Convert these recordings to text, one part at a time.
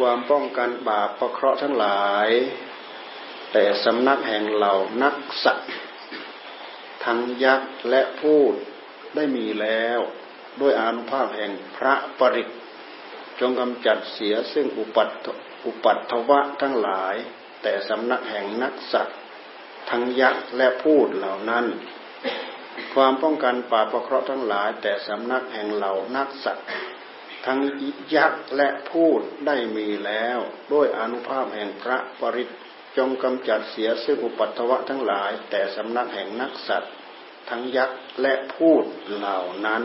ความป้องกันบาปประเคราะห์ทั้งหลาย แต่สำนักแห่งเหล่านักสัตว์ทั้งยักษ์และพูดได้มีแล้วด้วยอนุภาพแห่งพระปริตจงกำจัดเสียซึ่งอุปัตอุปัตถวะทั้งหลาย แต่สำนักแห่งนักสัตว์ทั้งยักษ์และพูดเหล่านั้น ความป้องกันป่าประเคราะห์ทั้งหลาย แต่สำนักแห่งเหล่านักสัตว์ ทั้งยักษ์และพูดได้มีแล้ว ด้วยอนุภาพแห่งพระปริตจงกำจัดเสียซึ่งอุปัตถวะทั้งหลาย แต่สำนักแห่งนักสัตว์ทั้งยักษ์และพูดเหล่านั้น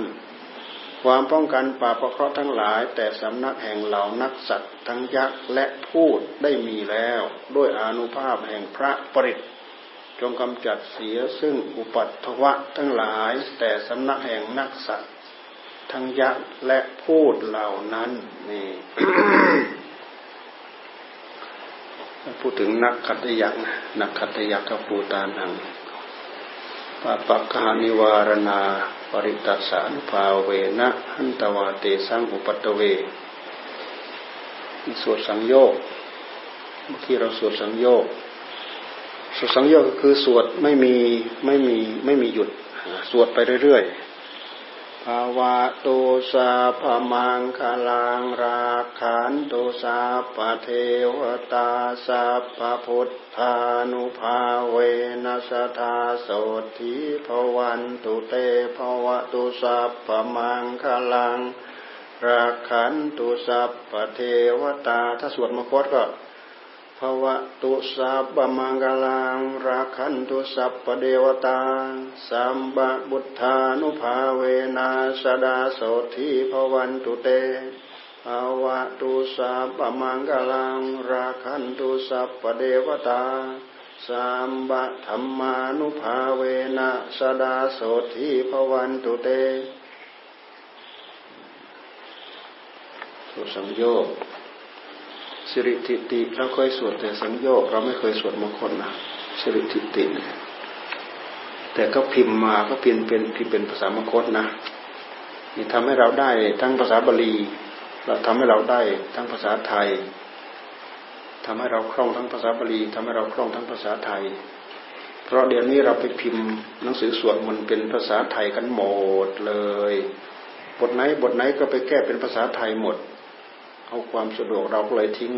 ความป้องกันป่าประเคราะห์ทั้งหลาย แต่สำนักแห่งเหล่านักสัตว์ทั้งยักษ์และพูดได้มีแล้ว ด้วยอนุภาพแห่งพระปริตจงกำจัดเสียซึ่งอุปัตถวะทั้งหลาย แต่สำนักแห่งนักสัตว์ ทั้งยักษ์และพูดเหล่านั้นนี่พูดถึงนักขัตยักษ์นักขัตยักษ์กับปูตานังปะปะกานิวารณาปริตัสสานุภาเวนะหันตวาเตสังอุปัตเวสวดสังโยกเมื่อกี้เราสวดสังโยกสวดสังโยกก็คือสวดไม่มีไม่มีไม่มีหยุดสวดไปเรื่อยๆ ภาวะตุสาพมังคลังราขันตุสาปเทวตาสัพพพุทธานุภาเวนัสธาโสทิภวันตุเตภวะตุสัพพมังคลังราขันตุสัพพเทวตาถ้าสวดมคตก็ ภวะตุสัพพมังกลังราคันตุสัพพเดวตาสัมบบุทธานุภาเวนัสดาโสทีภวันตุเตภวะตุสัพพมังกลังราคันตุสัพพเดวตาสัมบะธรรมานุภาเวนัสดาโสทีภวันตุเตสุสังโย สิริทิติเราเคยสวดแต่สังโยกเราไม่เคยสวดมงคลนะสิริทิติแต่ก็พิมพ์มาก็เปลี่ยนเป็นที่เป็นภาษามงคลนะนี่ทำให้เราได้ทั้งภาษาบาลีเราทำให้เราได้ทั้งภาษาไทยทำให้เราคล่องทั้งภาษาบาลีทำให้เราคล่องทั้งภาษาไทย เพราะเดี๋ยวนี้เราไปพิมพ์หนังสือสวดมันเป็นภาษาไทยกันหมดเลย บทไหนบทไหนก็ไปแก้เป็นภาษาไทยหมด เอาความสะดวกเราก็เลยทิ้ง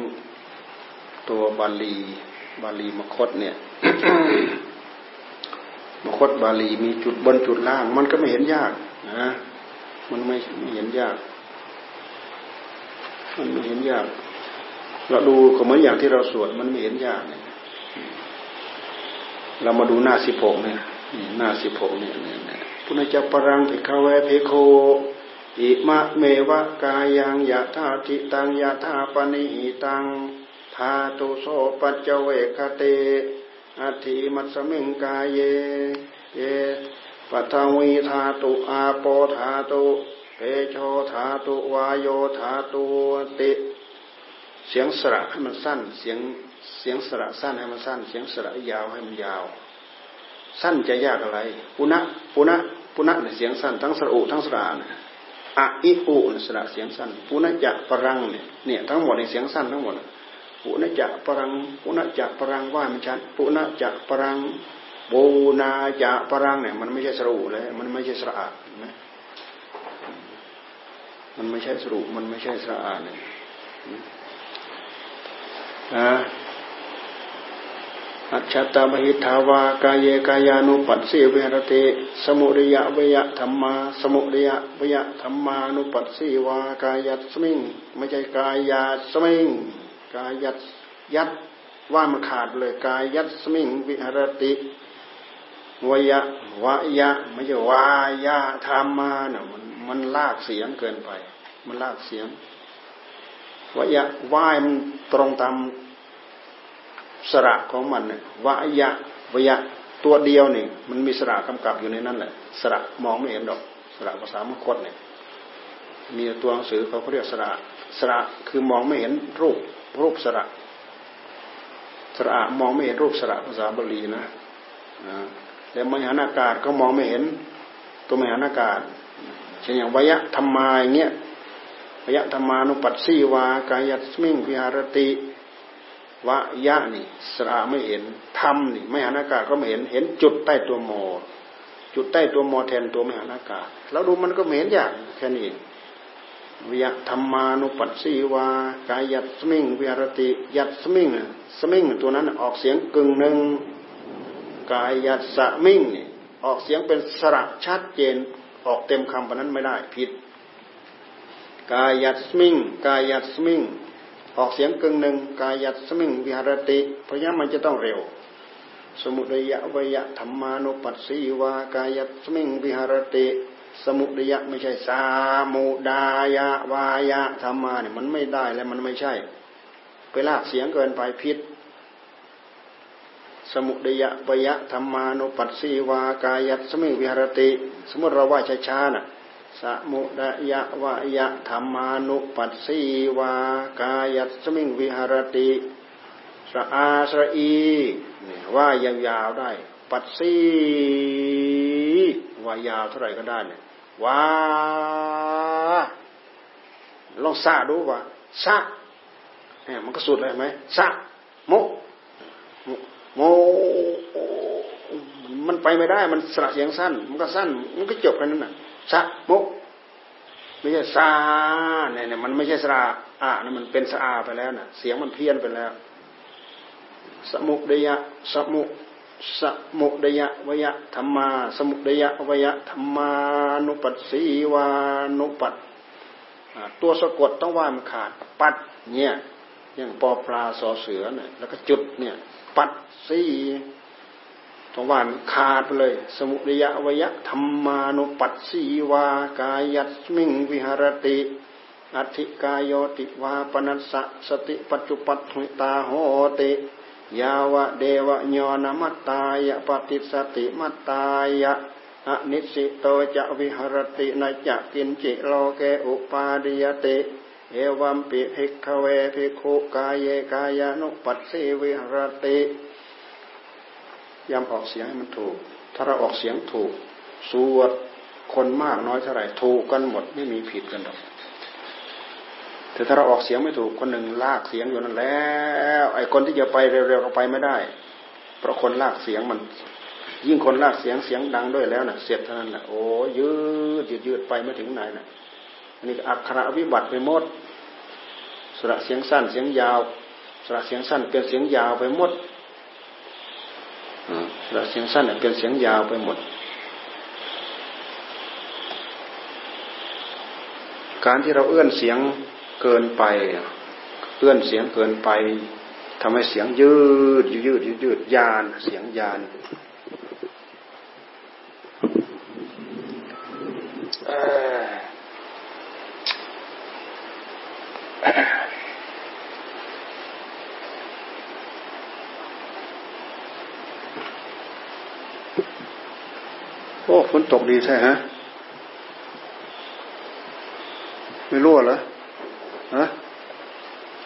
ตัวบาลี บาลีมคตเนี่ยมคตบาลีมีจุดบนจุดล่าง มันก็ไม่เห็นยากนะมันไม่ไม่เห็นยาก มันไม่เห็นยาก เราดูก็เหมือนอย่างที่เราสวดมันไม่เห็นยากเนี่ยเรามาดูหน้าสิบหกเนี่ยหน้าสิบหกเนี่ยพุทธเจ้าปรังพิคาเวเพโค อิมะเมวะกายังยะธาทิตังยะธาปนิหิตังธาตุโสปัจเจเวคเตอัติมัสมิงกายเย เยปัทวีธาตุอาโปธาตุเปโชธาตุวายโยธาตุติ เสียงสระให้มันสั้น เสียงเสียงสระสั้นให้มันสั้น เสียงสระยาวให้มันยาว สั้นจะยากอะไร ปุณะปุณะปุณะเนี่ยเสียงสั้นทั้งสระอุทั้งสระเนี่ย อะอิอุสระเสียงสั้นปุณจะปรังเนี่ยเนี่ยทั้งหมดในเสียงสั้นทั้งหมดปุณจะปรังปุณจะปรังว่ามันชัดปุณจะปรังปูนาจะปรังเนี่ยมันไม่ใช่สรุเลยมันไม่ใช่สระอานะมันไม่ใช่สรุมันไม่ใช่สระอาเนี่ยนะ อัจฉตาบหิทาวากายเยกายานุปัสสิเวรติสมุริยะวยะธรรมา สมุริยะวยะธรรมานุปัสสิวากายัตสมิงไม่ใช่กายาสมิงกายัสยัดว่ามันขาดเลยกายัตสมิงวิหรติวยะวายะไม่ใช่วายะธรรมาเนะมันมันลากเสียงเกินไป มันลากเสียงวยะวายมันตรงตาม สระของมันเนี่ยวายะวยะตัวเดียวนี่มันมีสระกำกับอยู่ในนั้นแหละ สระมองไม่เห็นดอก สระภาษามคตเนี่ยมีตัวหนังสือเขาเรียกสระสระคือมองไม่เห็นรูปรูปสระ สระมองไม่เห็นรูปสระภาษาบาลีนะแต่มหานากาศก็มองไม่เห็น ตัวมหานากาศเช่นอย่างวยะธรรมาอย่างเงี้ยวยะธรรมานุปัสสีวากายัสมิงวิหารติ วะยะนี่สระไม่เห็นธรรมนี่ไม่หันอากาศก็ไม่เห็นเห็นจุดใต้ตัวโมจุดใต้ตัวโมแทนตัวไม่หันอากาศแล้วดูมันก็เห็นอย่างแค่นี้เองวิยธรรมานุปัสสีวากายัสมิงวิรติยัสมิงสมิงตัวนั้นออกเสียงกึ่งหนึ่งกายัสมิงออกเสียงเป็นสระชัดเจนออกเต็มคำปนั้นไม่ได้ผิด กายัสมิงกายัสมิง ออกเสียงกึ่งหนึ่งกายัตสมิงวิหารติ เพราะงั้นมันจะต้องเร็ว สมุทัยวยะธรรมานุปัสสีวากายัตสมิงวิหารติ สมุทัยไม่ใช่สามุดายะวายะธรรมาเนี่ยมันไม่ได้และมันไม่ใช่ ไปลากเสียงเกินไปพิษสมุทัยวยะธรรมานุปัสสีวากายัตสมิงวิหารติ สมมติเราว่าช้าๆน่ะ สมุดยะวายะธรรมานุปัสสีวากายัสมิงวิหารติสะอาสระอีว่ายาวๆได้ ปัสสีว่ายาวเท่าไหร่ก็ได้เนี่ยว่าลองซาดูว่าซะเนี่ยมันก็สุดเลยไหมซะโมโมมันไปไม่ได้ มันสระเสียงสั้น มันก็สั้น มันก็จบแค่นั้นน่ะ สะมุกไม่ใช่ซาเนี่ยเนี่ยมันไม่ใช่สระอะนี่มันเป็นสะอาไปแล้วน่ะ เสียงมันเพี้ยนไปแล้ว สมุดยะสมุสมุดยะวยะธรรมา สมุดยะวยะธรรมานุปัสสีวานุปัตตัวสะกดต้องว่ามันขาด ปัดเนี่ยอย่างปอปลาสอเสือเนี่ยแล้วก็จุดเนี่ย ปัดสี ตรงว่านขาดไปเลย สมุทยะวยะธรรมานุปัสสีวากายัสมิงวิหารติอัติกายโยติวาปนัสสะสติปัจจุปัตหุตาโหติยาวะเดวะญนมัตตายะปฏิสติมัตตายะอนิสิโตจะวิหรตินจะกินจิโลเกอุปาดิยติเอวัมปิภิกขเวภิกขุกายเยกายานุปัสสีวิหรติ ยำออกเสียงให้มันถูก ถ้าเราออกเสียงถูก สวดคนมากน้อยเท่าไหร่ถูกกันหมดไม่มีผิดกันหรอกแต่ถ้าเราออกเสียงไม่ถูกคนหนึ่งลากเสียงอยู่นั่นแล้วไอ้คนที่จะไปเร็วๆก็ไปไม่ได้ เพราะคนลากเสียงมัน ยิ่งคนลากเสียงเสียงดังด้วยแล้วนะ่ะ เสร็จเท่านั้นแหละโอ้ยืดยืดยืดไปไม่ถึงไหนนะ่ะอันนี้อักขระวิบัติไปหมดสระเสียงสั้นเสียงยาวสระเสียงสั้นเป็นเสียงยาวไปหมด เราเสียงสั้นเป็นเสียงยาวไปหมด การที่เราเอื้อนเสียงเกินไป เอื้อนเสียงเกินไปทำให้เสียงยืดยืดยืดยืดยานเสียงยาน ฝนตกดีใช่ฮะ ไม่รั่วเหรอฮะ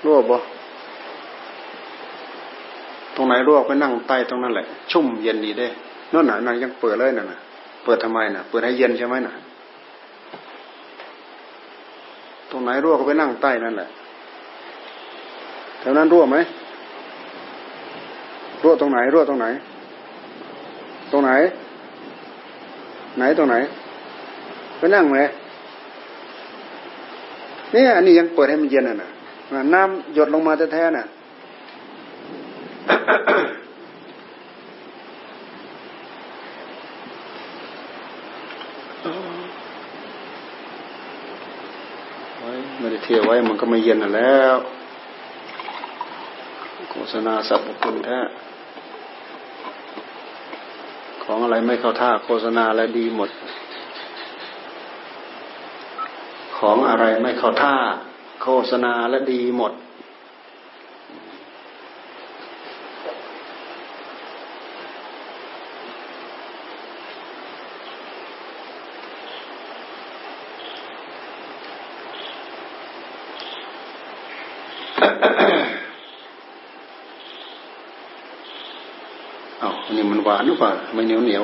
รั่วบ่ตรงไหนรั่วไปนั่งใต้ตรงนั้นแหละ ชุ่มเย็นดีได้นั่นน่นั่นยังเปิดเลยน่ะนะเปิดทำไมน่ะ เปิดให้เย็นใช่ไหมน่ะ ตรงไหนรั่วก็ไปนั่งใต้นั่นแหละแถวนั้นรั่วไหมรั่วตรงไหนรั่วตรงไหน ตรงไหน ไหนตรงไหนไปนั่งไหมนี่ยอันนี้ยังเปิดให้มันเย็นอะนะน้ำหยดลงมาแท้ๆน่ะไม่ได้เทียไว้มันก็ไม่เย็นแล้ว โฆษณาสับคุณแท้ ของอะไรไม่เข้าท่าโฆษณาและดีหมด ของอะไรไม่เข้าท่า โฆษณาและดีหมดานหรือเปล่าไม่เหนียวเหนียว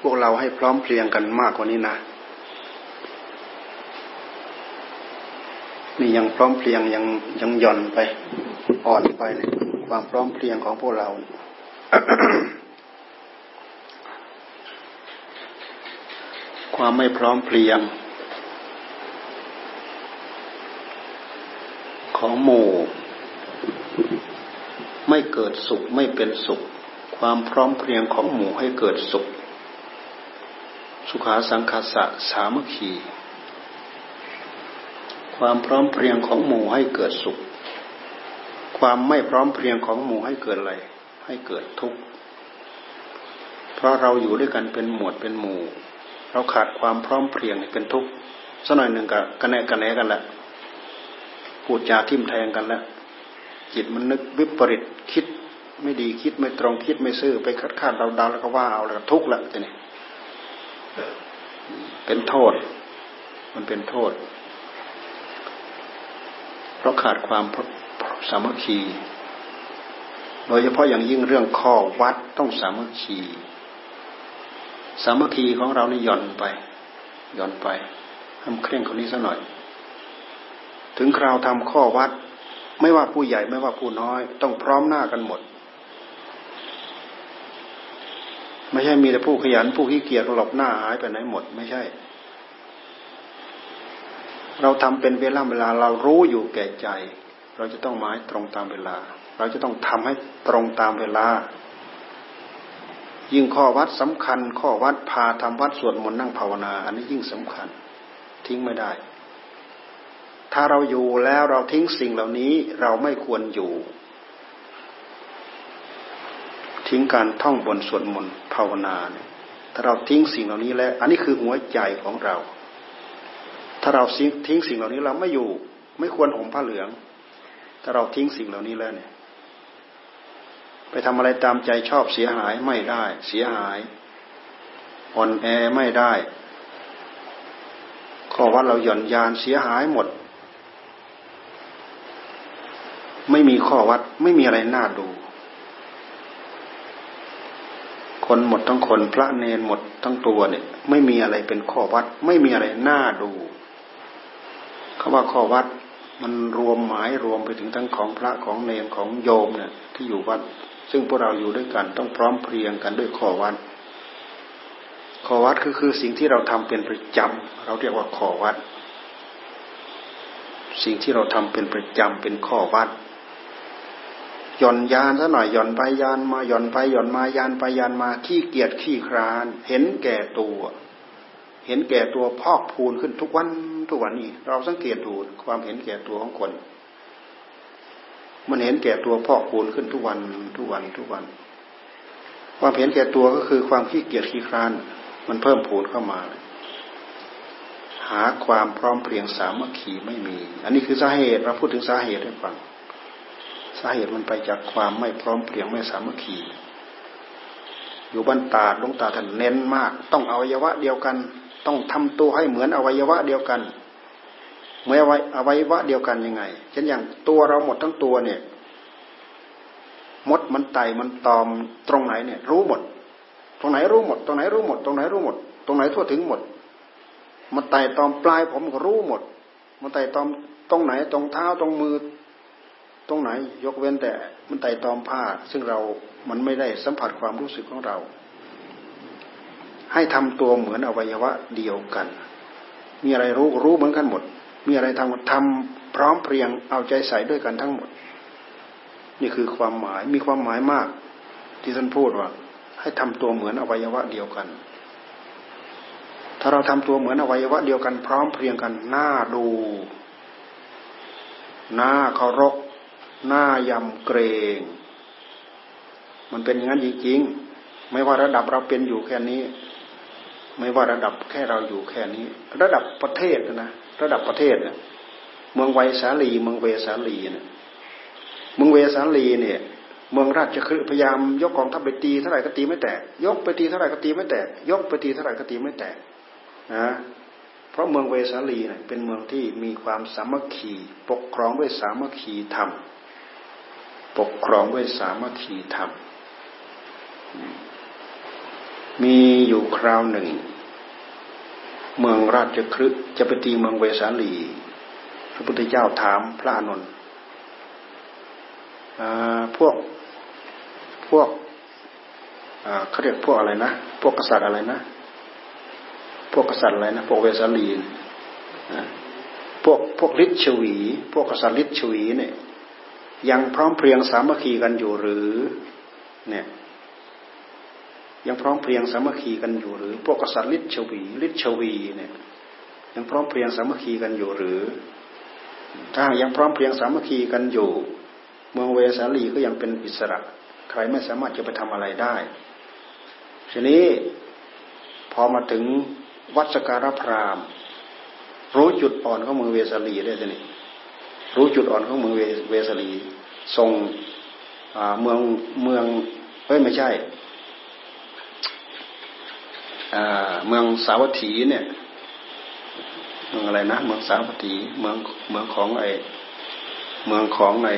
พวกเราให้พร้อมเพรียงกันมากกว่านี้นะนี่ยังพร้อมเพรียงยังยังหย่อนไป อ่อนไปในความพร้อมเพรียงของพวกเรา ความไม่พร้อมเพรียง ของหมู่ ไม่เกิดสุขไม่เป็นสุข ความพร้อมเพรียงของหมู่ให้เกิดสุข สุขาสังคาสะสามัคคีความพร้อมเพรียงของหมู่ให้เกิดสุข ความไม่พร้อมเพรียงของหมู่ให้เกิดอะไร ให้เกิดทุกข์ เพราะเราอยู่ด้วยกันเป็นหมวดเป็นหมู่ เราขาดความพร้อมเพรียงเป็นทุกข์สักหน่อยหนึ่งกับกันแนกันแนกันแหละพูดจาทิมแทงกันแล้วจิตมันนึกวิปริตคิดไม่ดีคิดไม่ตรงคิดไม่ซื่อไปคัดค้านเดาๆแล้วก็ว่าเอาแล้วทุกข์ละทีนี้เป็นโทษ มันเป็นโทษ เพราะขาดความสามัคคี โดยเฉพาะอย่างยิ่งเรื่องข้อวัดต้องสามัคคี สามัคคีของเรานี่หย่อนไป หย่อนไปทำเคร่งคนนี้สักหน่อย ถึงคราวทำข้อวัด ไม่ว่าผู้ใหญ่ไม่ว่าผู้น้อย ต้องพร้อมหน้ากันหมด ไม่ใช่มีแต่ผู้ขยันผู้ขี้เกียจหลบหน้าหายไปไหนหมด ไม่ใช่ เราทำเป็นเวลาเวลาเรารู้อยู่แก่ใจ เราจะต้องหมายตรงตามเวลา เราจะต้องทำให้ตรงตามเวลา ยิ่งข้อวัดสำคัญ ข้อวัดพาทำวัดสวดมนต์นั่งภาวนา อันนี้ยิ่งสำคัญ ทิ้งไม่ได้ ถ้าเราอยู่แล้วเราทิ้งสิ่งเหล่านี้เราไม่ควรอยู่ ทิ้งการท่องบนสวดมนต์ภาวนาเนี่ยถ้าเราทิ้งสิ่งเหล่านี้แล้ว อันนี้คือหัวใจของเรา ถ้าเราทิ้งสิ่งเหล่านี้เราไม่อยู่ ไม่ควรห่มผ้าเหลือง ถ้าเราทิ้งสิ่งเหล่านี้แล้วเนี่ย ไปทำอะไรตามใจชอบเสียหายไม่ได้ เสียหายอ่อนแอไม่ได้ข้อว่าเราหย่อนยานเสียหายหมด ไม่มีข้อวัดไม่มีอะไรน่าดู คนหมดทั้งคนพระเนนหมดทั้งตัวเนี่ย ไม่มีอะไรเป็นข้อวัด ไม่มีอะไรน่าดูคำว่าข้อวัดมันรวมหมายรวมไปถึงทั้งของพระของเนรของโยมเนี่ยที่อยู่วัด ซึ่งพวกเราอยู่ด้วยกันต้องพร้อมเพรียงกันด้วยข้อวัดข้อวัดคือคือสิ่งที่เราทำเป็นประจำเราเรียกว่าข้อวัด สิ่งที่เราทำเป็นประจำเป็นข้อวัดหย่อนยานซะหน่อยหย่อนไปยานมาหย่อนไปหย่อนมายานไปยานมาขี้เกียจขี้คร้าน เห็นแก่ตัว เห็นแก่ตัวพอกพูนขึ้นทุกวันทุกวันนี้ เราสังเกตดูความเห็นแก่ตัวของคน มันเห็นแก่ตัวพอกพูนขึ้นทุกวันทุกวันทุกวัน ความเห็นแก่ตัวก็คือความขี้เกียจขี้คร้าน มันเพิ่มพูนเข้ามา หาความพร้อมเพรียงสามัคคีไม่มี อันนี้คือสาเหตุเราพูดถึงสาเหตุให้ฟังสาเหตุมันไปจากความไม่พร้อมเพรียงไม่สามัคคีอยู่บ้านตาดลงตาท่านเน้นมาก ต้องอวัยวะเดียวกัน ต้องทำตัวให้เหมือนอวัยวะเดียวกัน เมื่อไว้อวัยวะเดียวกันยังไง เช่นอย่างตัวเราหมดทั้งตัวเนี่ย มดมันไตมันตอมตรงไหนเนี่ย รู้หมด ตรงไหนรู้หมด ตรงไหนรู้หมด ตรงไหนรู้หมด ตรงไหนทั่วถึงหมด มันไตตอมปลายผมก็รู้หมด มันไตตอมตรงไหนตรงเท้าตรงมือ ตรงไหน ยกเว้นแต่มันไตตอมผ้า ซึ่งเรา มันไม่ได้สัมผัสความรู้สึกของเรา ให้ทำตัวเหมือนอวัยวะเดียวกัน มีอะไรรู้รู้เหมือนกันหมด มีอะไรทำทำพร้อมเพรียงเอาใจใส่ด้วยกันทั้งหมด นี่คือความหมายมีความหมายมาก ที่ท่านพูดว่า ให้ทำตัวเหมือนอวัยวะเดียวกัน ถ้าเราทำตัวเหมือนอวัยวะเดียวกัน พร้อมเพรียงกันหน้าดูหน้าเคารพหน้ายำเกรง มันเป็นอย่างนั้นจริงๆ ไม่ว่าระดับเราเป็นอยู่แค่นี้ ไม่ว่าระดับแค่เราอยู่แค่นี้ ระดับประเทศนะ ระดับประเทศเนี่ยเมืองไวสาลี เมืองเวสาลีเนี่ยเมืองเวสาลีเนี่ย เมืองราชคฤห์พยายามยกกองทัพไปตีเท่าไหร่ก็ตีไม่แตก ยกไปตีเท่าไหร่ก็ตีไม่แตก ยกไปตีเท่าไหร่ก็ตีไม่แตกนะเพราะเมืองเวสาลีเนี่ยเป็นเมืองที่มีความสามัคคีปกครองด้วยสามัคคีธรรม ปกครองด้วยสามัคคีธรรม มีอยู่คราวหนึ่ง เมืองราชครึกจะไปตีเมืองเวสาลี พระพุทธเจ้าถามพระอนุนพวกพวกเขาเรียกพวกอะไรนะ พวกกษัตริย์อะไรนะ พวกกษัตริย์อะไรนะ พวกเวสาลีนพวกพวกฤทธิ์ชวี พวกกษัตริย์ฤทธิ์ชวีเนี่ยยังพร้อมเพรียงสามัคคีกันอยู่หรือ เนี่ย ยังพร้อมเพรียงสามัคคีกันอยู่หรือ พวกกษัตริย์ฤทธิ์ชวีฤทธิ์ชวีเนี่ยยังพร้อมเพรียงสามัคคีกันอยู่หรือ ถ้ายังพร้อมเพรียงสามัคคีกันอยู่ เมืองเวสาลีก็ยังเป็นอิสระ ใครไม่สามารถจะไปทำอะไรได้ ทีนี้พอมาถึงวัดสการพรามรู้จุดอ่อนของเมืองเวสาลีได้สิรู้จุดอ่อนของเมืองเวสาลีทรงเมืองเมืองเฮ้ยไม่ใช่ เมืองสาวัตถีเนี่ยเมืองอะไรนะ เมืองสาวัตถีเมืองเมืองของไอเมืองของไอ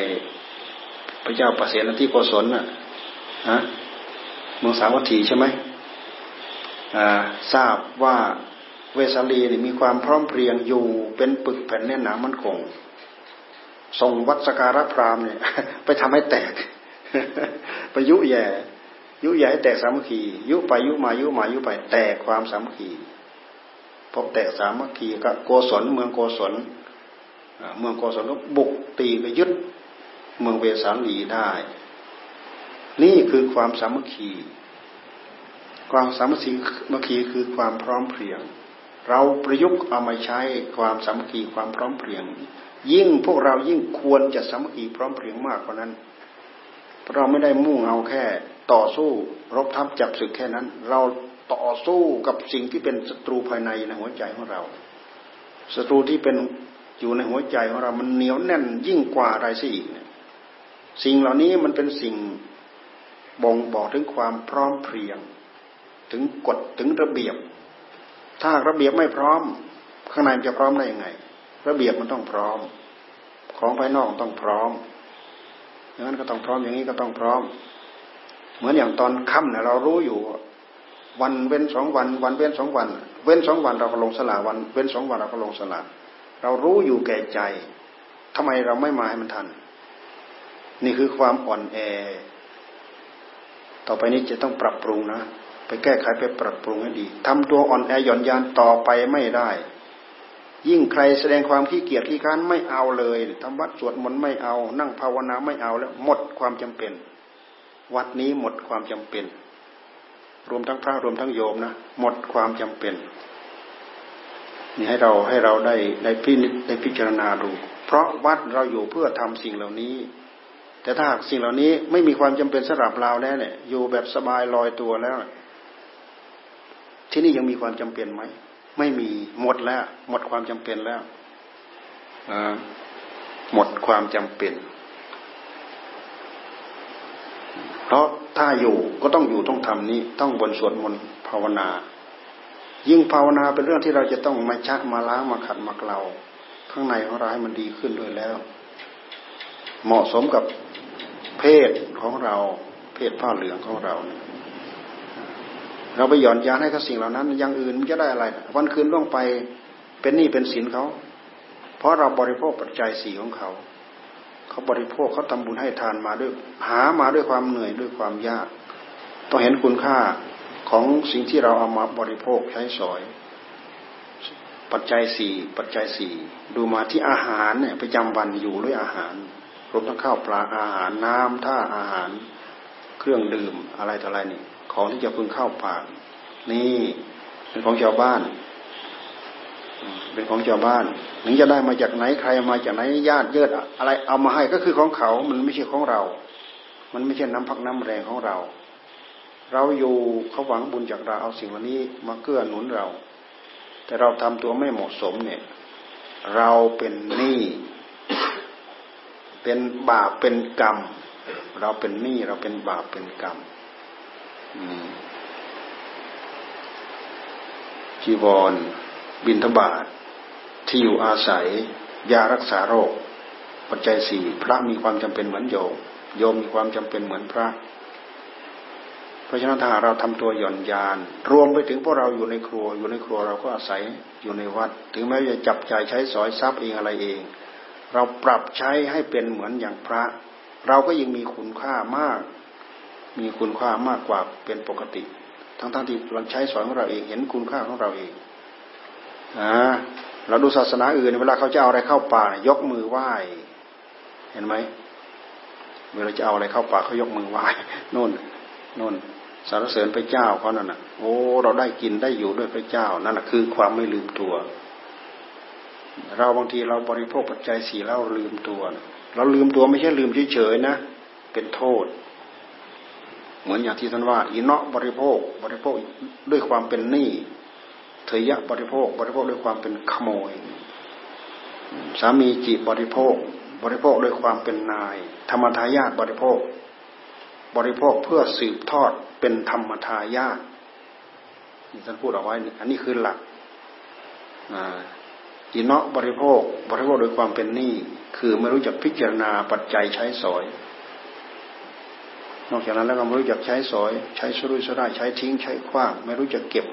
พระเจ้าประเสนที่โกศลน่ะฮะเมืองสาวัตถีใช่ไหมทราบว่าเวสาลีนี่มีความพร้อมเพรียงอยู่เป็นปึกแผ่นแน่นหนามั่นคงส่งวัดสการะพรามเนี่ย ไปทำให้แตกไปยุแย่ ยุแย่ให้แตกสามัคคียุไปยุมายุมายุไปแตกความสามัคคีพบแตกสามัคคีก็โกศลเมืองโกศลเมืองโกศลก็บุกตีไปยึดเมืองเวสาลีได้ นี่คือความสามัคคี ความสามัคคีคือความพร้อมเพรียง เราประยุกต์เอามาใช้ความสามัคคีความพร้อมเพรียง ยิ่งพวกเรายิ่งควรจะสามัคคีพร้อมเพรียงมากกว่านั้น เราไม่ได้มุ่งเอาแค่ ต่อสู้รบทับจับศึกแค่นั้น เราต่อสู้กับสิ่งที่เป็นศัตรูภายในในหัวใจของเราศัตรูที่เป็นอยู่ในหัวใจของเรา มันเหนียวแน่นยิ่งกว่าอะไรสิอีกสิ่งเหล่านี้มันเป็นสิ่งบ่งบอกถึงความพร้อมเพรียง ถึงกฎถึงระเบียบ ถ้าระเบียบไม่พร้อม ข้างในจะพร้อมได้ยังไง ระเบียบมันต้องพร้อม ของภายนอกต้องพร้อม อย่างนั้นก็ต้องพร้อมอย่างนี้ก็ต้องพร้อม เหมือนอย่างตอนค่ำเนี่ยเรารู้อยู่ วันเว้นสองวัน วันเว้นสองวัน เว้นสองวันเราก็ลงสลาวัน เว้นสองวันเราก็ลงสลาเรารู้อยู่แก่ใจทำไมเราไม่มาให้มันทัน นี่คือความอ่อนแอ ต่อไปนี้จะต้องปรับปรุงนะไปแก้ไขไปปรับปรุงให้ดีทำตัวอ่อนแอหย่อนยานต่อไปไม่ได้ ยิ่งใครแสดงความขี้เกียจขี้ค้านไม่เอาเลยทำวัดสวดมนต์ไม่เอา นั่งภาวนาไม่เอาแล้ว หมดความจำเป็น วัดนี้หมดความจำเป็น รวมทั้งพระรวมทั้งโยมนะหมดความจำเป็นนี่ให้เราให้เราได้ได้พิจได้พิจารณาดู เพราะวัดเราอยู่เพื่อทำสิ่งเหล่านี้ แต่ถ้าหากสิ่งเหล่านี้ไม่มีความจำเป็นสำหรับเราแล้วเนี่ยอยู่แบบสบายลอยตัวแล้ว ที่นี่ยังมีความจำเป็นไหม ไม่มีหมดแล้ว หมดความจำเป็นแล้วหมดความจำเป็น เพราะถ้าอยู่ก็ต้องอยู่ต้องทำนี้ ต้องบนสวดมนต์ภาวนา ยิ่งภาวนาเป็นเรื่องที่เราจะต้องมาชักมาล้างมาขัดมาเกลาข้างในของเราให้มันดีขึ้นด้วยแล้ว เหมาะสมกับเพศของเรา เพศผ้าเหลืองของเราเนี่ย เราไปหย่อนยานให้กับสิ่งเหล่านั้น อย่างอื่นมันจะได้อะไร วันคืนล่วงไปเป็นหนี้เป็นสินเขา เพราะเราบริโภคปัจจัยสี่ของเขา เขาบริโภคเขาทำบุญให้ทานมาด้วย หามาด้วยความเหนื่อยด้วยความยาก ต้องเห็นคุณค่าของสิ่งที่เราเอามาบริโภคใช้สอย ปัจจัยสี่ปัจจัยสี่ดูมาที่อาหารเนี่ยประจำวันอยู่ด้วยอาหารรวมทั้งข้าวปลาอาหารน้ำท่าอาหาร เครื่องดื่มอะไรต่ออะไรนี่ ของที่จะพึงเข้าปาก นี่เป็นของชาวบ้าน เป็นของชาวบ้านถึงจะได้มาจากไหนใครมาจากไหนญาติเยิดอะไร เอามาให้ก็คือของเขา มันไม่ใช่ของเรา มันไม่ใช่น้ำพักน้ำแรงของเรา เราอยู่เขาหวังบุญจากเราเอาสิ่งเหล่านี้มาเกื้อหนุนเรา แต่เราทำตัวไม่เหมาะสมเนี่ย เราเป็นหนี้เป็นบาปเป็นกรรม เราเป็นหนี้เราเป็นบาปเป็นกรรม จีวร บินทบาทที่อยู่อาศัย ยารักษาโรค ปัจจัยสี่พระมีความจำเป็นเหมือนโยม โยมมีความจำเป็นเหมือนพระพราะฉะนั้นถ้าเราทำตัวหย่อนยาน รวมไปถึงพวกเราอยู่ในครัว อยู่ในครัวเราก็อาศัยอยู่ในวัด ถึงแม้จะจับจ่ายใช้สอยทรัพย์เองอะไรเอง เราปรับใช้ให้เป็นเหมือนอย่างพระ เราก็ยังมีคุณค่ามาก มีคุณค่ามากกว่าเป็นปกติ ทั้งๆทที่เราใช้สอยของเราเองเห็นคุณค่าของเราเองอ่าเราดูศาสนาอื่นเวลาเขาจะเอาอะไรเข้าป่า ยกมือไหว้เห็นไหมเวลาจะเอาอะไรเข้าป่าเขายกมือไหว้นู่นนู่นสารเสริญพระเจ้าเขานั่นน่ะโอ้เราได้กินได้อยู่ด้วยพระเจ้านั่นแหะคือความไม่ลืมตัว เราบางทีเราบริโภคปัจจัยสี่แล้วลืมตัว เราลืมตัวไม่ใช่ลืมเฉยๆนะ เป็นโทษ เหมือนอย่างที่ท่านว่าอินเนาะบริโภคบริโภคด้วยความเป็นหนี้เถยะบริโภค บริโภคด้วยความเป็นขโมย สามีจิบริโภค บริโภคด้วยความเป็นนาย ธรรมทายาทบริโภค บริโภคเพื่อสืบทอดเป็นธรรมทายาทนี่ท่านพูดเอาไว้อันนี้คือหลักอินเนาะบริโภค บริโภคโดยความเป็นหนี้คือไม่รู้จักพิจารณาปัจจัยใช้สอย นอกจากนั้นแล้วก็ไม่รู้จักใช้สอย ใช้สรุ่ยสร่ายใช้ทิ้งใช้คว้าง ไม่รู้จักเก็บ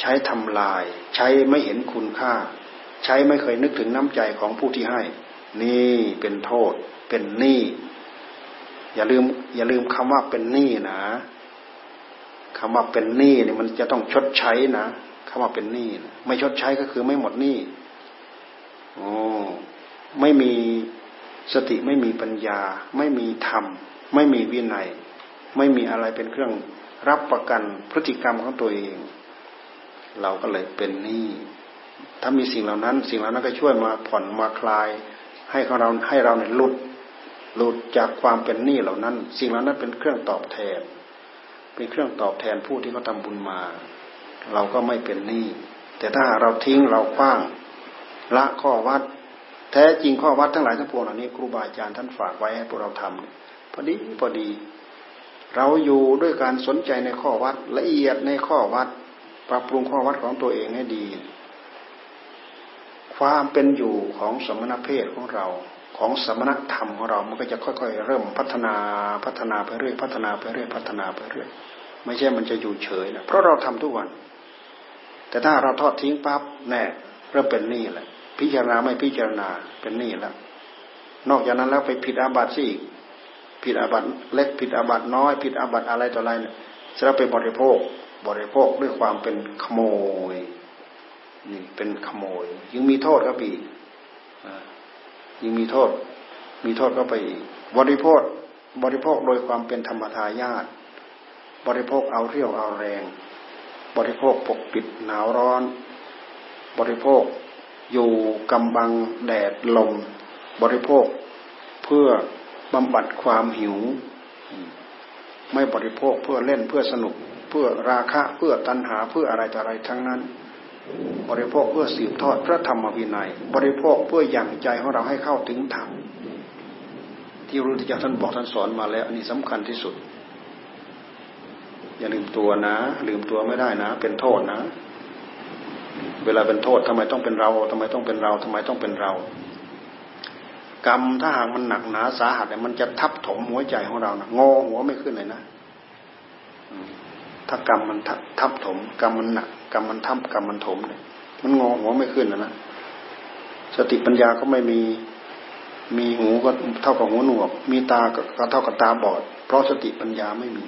ใช้ทำลาย ใช้ไม่เห็นคุณค่า ใช้ไม่เคยนึกถึงน้ำใจของผู้ที่ให้ นี่เป็นโทษ เป็นหนี้อย่าลืม อย่าลืมคำว่าเป็นหนี้นะคำว่าเป็นหนี้เนี่ยมันจะต้องชดใช้นะคำว่าเป็นหนี้ไม่ชดใช้ก็คือไม่หมดหนี้โอ้ไม่มีสติไม่มีปัญญา ไม่มีธรรม ไม่มีวินัย ไม่มีอะไรเป็นเครื่องรับประกันพฤติกรรมของตัวเอง เราก็เลยเป็นหนี้ถ้ามีสิ่งเหล่านั้น สิ่งเหล่านั้นก็ช่วยมาผ่อนมาคลาย ให้เราให้เราเนี่ยหลุดหลุดจากความเป็นหนี้เหล่านั้น สิ่งเหล่านั้นเป็นเครื่องตอบแทน เป็นเครื่องตอบแทนผู้ที่เขาทาบุญมา เราก็ไม่เป็นหนี้แต่ถ้าเราทิ้งเราคว้างละข้อวัด แท้จริงข้อวัดทั้งหลายทั้งปวงเหล่านี้ครูบาอาจารย์ท่านฝากไว้ให้พวกเราทำ พอดีพอดี เราอยู่ด้วยการสนใจในข้อวัดละเอียดในข้อวัด ปรับปรุงข้อวัดของตัวเองให้ดี ความเป็นอยู่ของสมณเพศของเราของสมณธรรมของเรา มันก็จะค่อยๆ เริ่มพัฒนาพัฒนาไปเรื่อยพัฒนาไปเรื่อยพัฒนาไปเรื่อยไม่ใช่มันจะอยู่เฉยนะเพราะเราทำทุกวัน แต่ถ้าเราทอดทิ้งปั๊บแน่เริ่มเป็นหนี้แหละ พิจารณาไม่พิจารณาเป็นหนี้แล้ว นอกจากนั้นแล้วไปผิดอาบัติสิ ผิดอาบัติเล็กผิดอาบัติน้อยผิดอาบัติอะไรต่ออะไรเนี่ยจะไปบริโภคบริโภคด้วยความเป็นขโมยนี่เป็นขโมยยังมีโทษครับพี่ยิ่งมีโทษ มีโทษก็ไปบริโภคบริโภคโดยความเป็นธรรมทายาตบริโภคเอาเรี่ยวเอาแรง บริโภคปกปิดหนาวร้อน บริโภคอยู่กำบังแดดลม บริโภคเพื่อ บำบัดความหิว ไม่บริโภคเพื่อเล่นเพื่อสนุก เพื่อราคะเพื่อตัณหาเพื่ออะไรต่ออะไรทั้งนั้น บริโภคเพื่อสืบทอดพระธรรมวินัย บริโภคเพื่ออย่างใจของเราให้เข้าถึงธรรมที่รู้ที่จากท่านบอกท่านสอนมาแล้วอันนี้สำคัญที่สุด อย่าลืมตัวนะ ลืมตัวไม่ได้นะ เป็นโทษนะ เวลาเป็นโทษทำไมต้องเป็นเราทำไมต้องเป็นเราทำไมต้องเป็นเรา กรรมถ้าหากมันหนักหนาสาหัสเนี่ยมันจะทับถมหัวใจของเรานะงอหัวไม่ขึ้นเลยนะถ้ากรรมมันทับถม กรรมมันหนักกรรมมันทับกรรมมันถมเนี่ยมันงอหัวไม่ขึ้นนะนะสติปัญญาก็ไม่มีมีหูก็เท่ากับหูหนวก มีตาก็เท่ากับตาบอด เพราะสติปัญญาไม่มี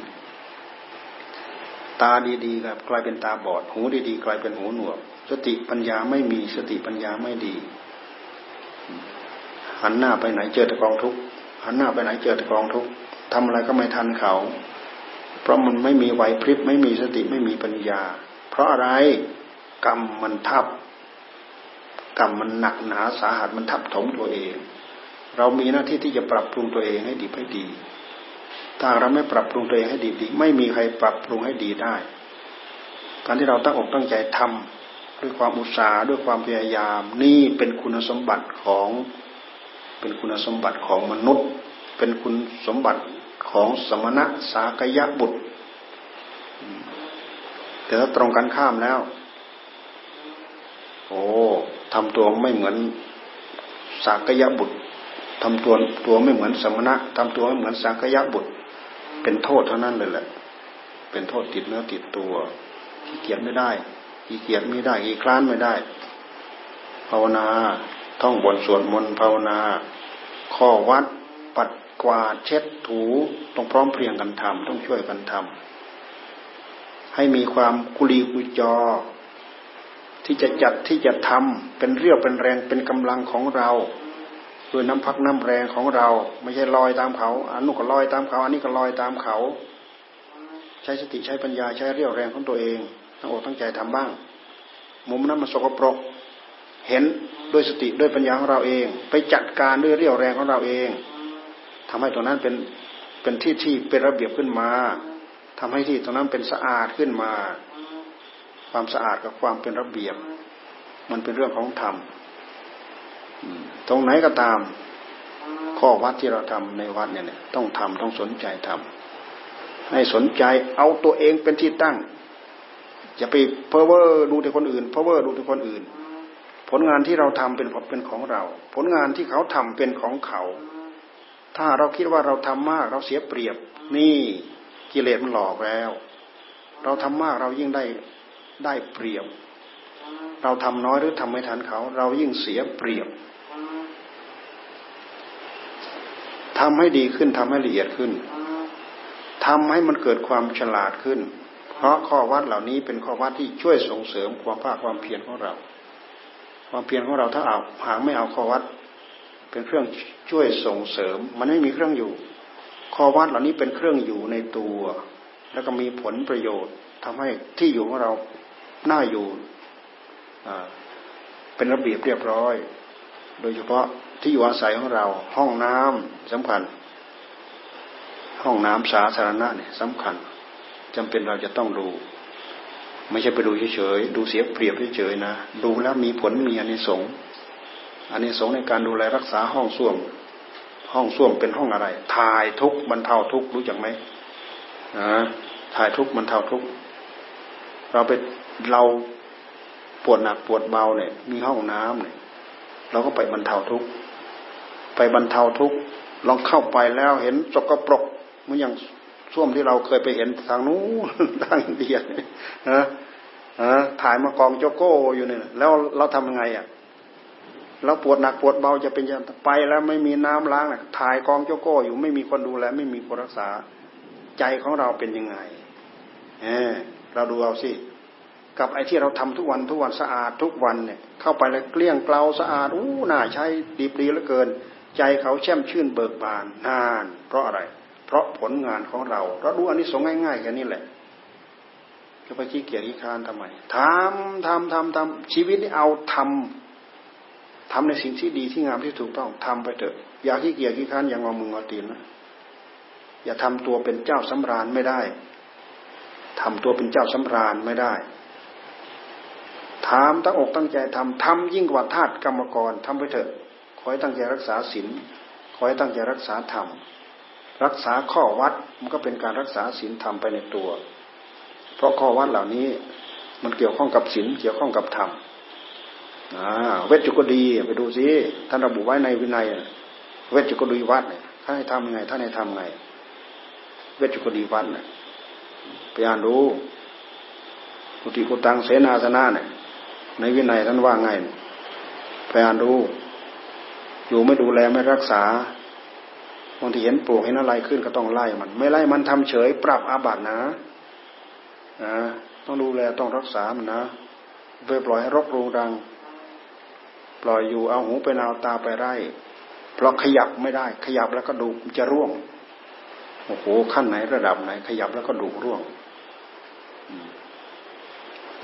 ตาดีๆครับกลายเป็นตาบอด หูดีๆ กลายเป็นหูหนวก สติปัญญาไม่มีสติปัญญาไม่ดี หันหน้าไปไหนเจอแต่กองทุกข์หันหน้าไปไหนเจอแต่กองทุกข์ทำอะไรก็ไม่ทันเขา เพราะมันไม่มีไหวพริบไม่มีสติไม่มีปัญญา เพราะอะไรกรรมมันทับกรรมมันหนักหนาสาหัสมันทับถมตัวเอง เรามีหน้าที่ที่จะปรับปรุงตัวเองให้ดีให้ดี ถ้าเราไม่ปรับปรุงตัวเองให้ดีดีไม่มีใครปรับปรุงให้ดีได้ การที่เราตั้งอกตั้งใจทำด้วยความอุตสาห์ด้วยความพยายาม นี่เป็นคุณสมบัติของ เป็นคุณสมบัติของมนุษย์ เป็นคุณสมบัติของสมณะสากยะบุตร แต่ถ้าตรงกันข้ามแล้ว โอ้ทำตัวไม่เหมือนสากยะบุตรทำตัวตัวไม่เหมือนสมณะทำตัวไม่เหมือนสากยะบุตร เป็นโทษเท่านั้นเลยแหละ เป็นโทษติดเนื้อติดตัวขี้เกียจไม่ได้ขี้เกียจไม่ได้ขี้คลานไม่ได้ภาวนา ท่องบนสวดมนต์ภาวนา ข้อวัดปัดกวาดเช็ดถูต้องพร้อมเพรียงกันทำต้องช่วยกันทำให้มีความกุลีกุจอ ที่จะจัดที่จะทำเป็นเรี่ยวเป็นแรงเป็นกำลังของเราด้วยน้ำพักน้ำแรงของเรา ไม่ใช่ลอยตามเขาอันนู้นก็ลอยตามเขา อันนี้ก็ลอยตามเขา ใช้สติใช้ปัญญาใช้เรี่ยวแรงของตัวเองตั้งอกตั้งใจทำบ้าง มุมนั้นมันสกปรก เห็นด้วยสติด้วยปัญญาของเราเอง ไปจัดการด้วยเรี่ยวแรงของเราเองทำให้ตรงนั้นเป็นเป็นที่ที่เป็นระเบียบขึ้นมาทำให้ที่ตรงนั้นเป็นสะอาดขึ้นมา ความสะอาดกับความเป็นระเบียบ มันเป็นเรื่องของธรรมตรงไหนก็ตาม ข้อวัดที่เราทำในวัดเนี่ยต้องทำต้องสนใจทำให้สนใจเอาตัวเองเป็นที่ตั้งอย่าไปเพ้อเวอร์ดูแต่คนอื่นเพ้อเวอร์ดูแต่คนอื่น ผลงานที่เราทำเป็นเป็นของเรา ผลงานที่เขาทำเป็นของเขา ถ้าเราคิดว่าเราทำมากเราเสียเปรียบ นี่กิเลสมันหลอกแล้ว เราทำมากเรายิ่งได้ได้เปรียบ เราทำน้อยหรือทำไม่ทันเขา เรายิ่งเสียเปรียบทำให้ดีขึ้นทำให้ละเอียดขึ้นทำให้มันเกิดความฉลาดขึ้น เพราะข้อวัดเหล่านี้เป็นข้อวัดที่ช่วยส่งเสริมความภาคความเพียรของเรา ความเพียรของเราถ้าเอาหางไม่เอาข้อวัด เป็นเครื่องช่วยส่งเสริม มันไม่มีเครื่องอยู่ข้อวัดเหล่านี้เป็นเครื่องอยู่ในตัว แล้วก็มีผลประโยชน์ทำให้ที่อยู่ของเราหน้าอยู่เป็นระเบียบเรียบร้อย โดยเฉพาะที่อยู่อาศัยของเรา ห้องน้ำสำคัญ ห้องน้ำสาธารณะเนี่ยสำคัญจำเป็นเราจะต้องดู ไม่ใช่ไปดูเฉยๆดูเสียเปรียบเฉยๆนะดูแล้วมีผลมีอันนี้สงอันนี้สงในการดูแลรักษาห้องส้วม ห้องส้วมเป็นห้องอะไรถ่ายทุกบรรเทาทุกรู้จักไหมนะถ่ายทุกบรรเทาทุกเราไปเราปวดหนักปวดเบาเนี่ย มีห้องน้ำเนี่ย เราก็ไปบรรเทาทุกไปบรรเทาทุกลองเข้าไปแล้วเห็นสกปรกมือนอย่าง ส้วมที่เราเคยไปเห็นทางนู้นทางอินเดียนะนะถ่ายมากองโจโก้อยู่เนี่ยแล้วเราทำยังไงอะเราปวดหนักปวดเบาจะเป็นยังไปแล้วไม่มีน้ำล้างถ่ายกองโจโก้อยู่ไม่มีคนดูแลไม่มีคนรักษาใจของเราเป็นยังไงเออเราดูเอาสิกับไอ้ที่เราทำทุกวันทุกวันสะอาดทุกวันเนี่ย เข้าไปแล้วเกลี้ยงเกลาสะอาดอู้น่าใช้ดีดีเหลือเกิน ใจเขาแช่มชื่นเบิกบานนาน เพราะอะไร เพราะผลงานของเรา เราดูอันนี้สงง่ายๆแค่นี้แหละจะไปขี้เกียจขี้คานทำไมทำทำทำทำชีวิตนี่เอาทำทำในสิ่งที่ดีที่งามที่ถูกต้องทำไปเถอะ อย่าขี้เกียจขี้คานอย่างงอมืองอตีนนะอย่าทำตัวเป็นเจ้าสำราญไม่ได้ทำตัวเป็นเจ้าสำราญไม่ได้ทำตั้งอกตั้งใจทำทำยิ่งกว่าทาสกรรมกรทำไปเถอะขอให้ตั้งใจรักษาศีลขอให้ตั้งใจรักษาธรรม รักษาข้อวัดมันก็เป็นการรักษาศีลธรรมไปในตัว เพราะข้อวัดเหล่านี้มันเกี่ยวข้องกับศีลเกี่ยวข้องกับธรรมเวชจุกดีไปดูสิท่านระบุไว้ในวินัย เวชจุกดีวัดเนี่ยท่านให้ทำยังไงท่านให้ทำไง เวชจุกดีวัดเนี่ยไปอ่านดูกุฏิกุตังเสนาสนะเนี่ยในวินัยท่านว่าไงไปอ่านดู อยู่ไม่ดูแลไม่รักษา บางทีเห็นปลวกเห็นอะไรขึ้นก็ต้องไล่มัน ไม่ไล่มันทำเฉย ปรับอาบัตินะนะต้องดูแลต้องรักษามันนะไปปล่อยให้รกรูดัง ปล่อยอยู่เอาหูไปเอาตาไปไร่เพราะขยับไม่ได้ ขยับแล้วก็ดูจะร่วงโอ้โหขั้นไหนระดับไหน ขยับแล้วก็ดูร่วง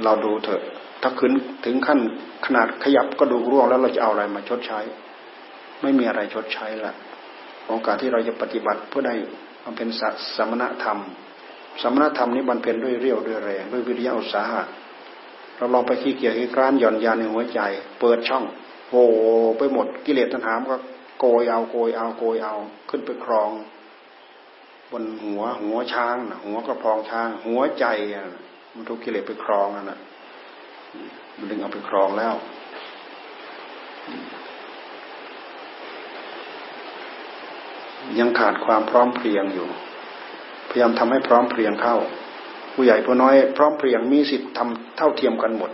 เราดูเถอะ ถ้าขึ้นถึงขั้นขนาดขยับก็ดูร่วงแล้วเราจะเอาอะไรมาชดใช้ ไม่มีอะไรชดใช้ละ ขอการที่เราจะปฏิบัติเพื่อได้มันเป็นสมณธรรม สมณธรรมนี้บรรเพ็ญด้วยเรี่ยวด้วยแรงด้วยวิริยะอุตสาหะเราลองไปขี้เกียจขี้กรานหย่อนยานในหัวใจ เปิดช่องโหไปหมดกิเลสตัณหามก็โกยเอาโกยเอาโกยเอาขึ้นไปครอง บนหัวหัวช้างนะหัวกระพองช้าง หัวใจมันทุกกิเลสไปครองนั่นนะมันดึงเอาไปครองแล้ว ยังขาดความพร้อมเพรียงอยู่ พยายามทำให้พร้อมเพรียงเข้า ผู้ใหญ่ผู้น้อยพร้อมเพรียงมีสิทธิ์ทำเท่าเทียมกันหมด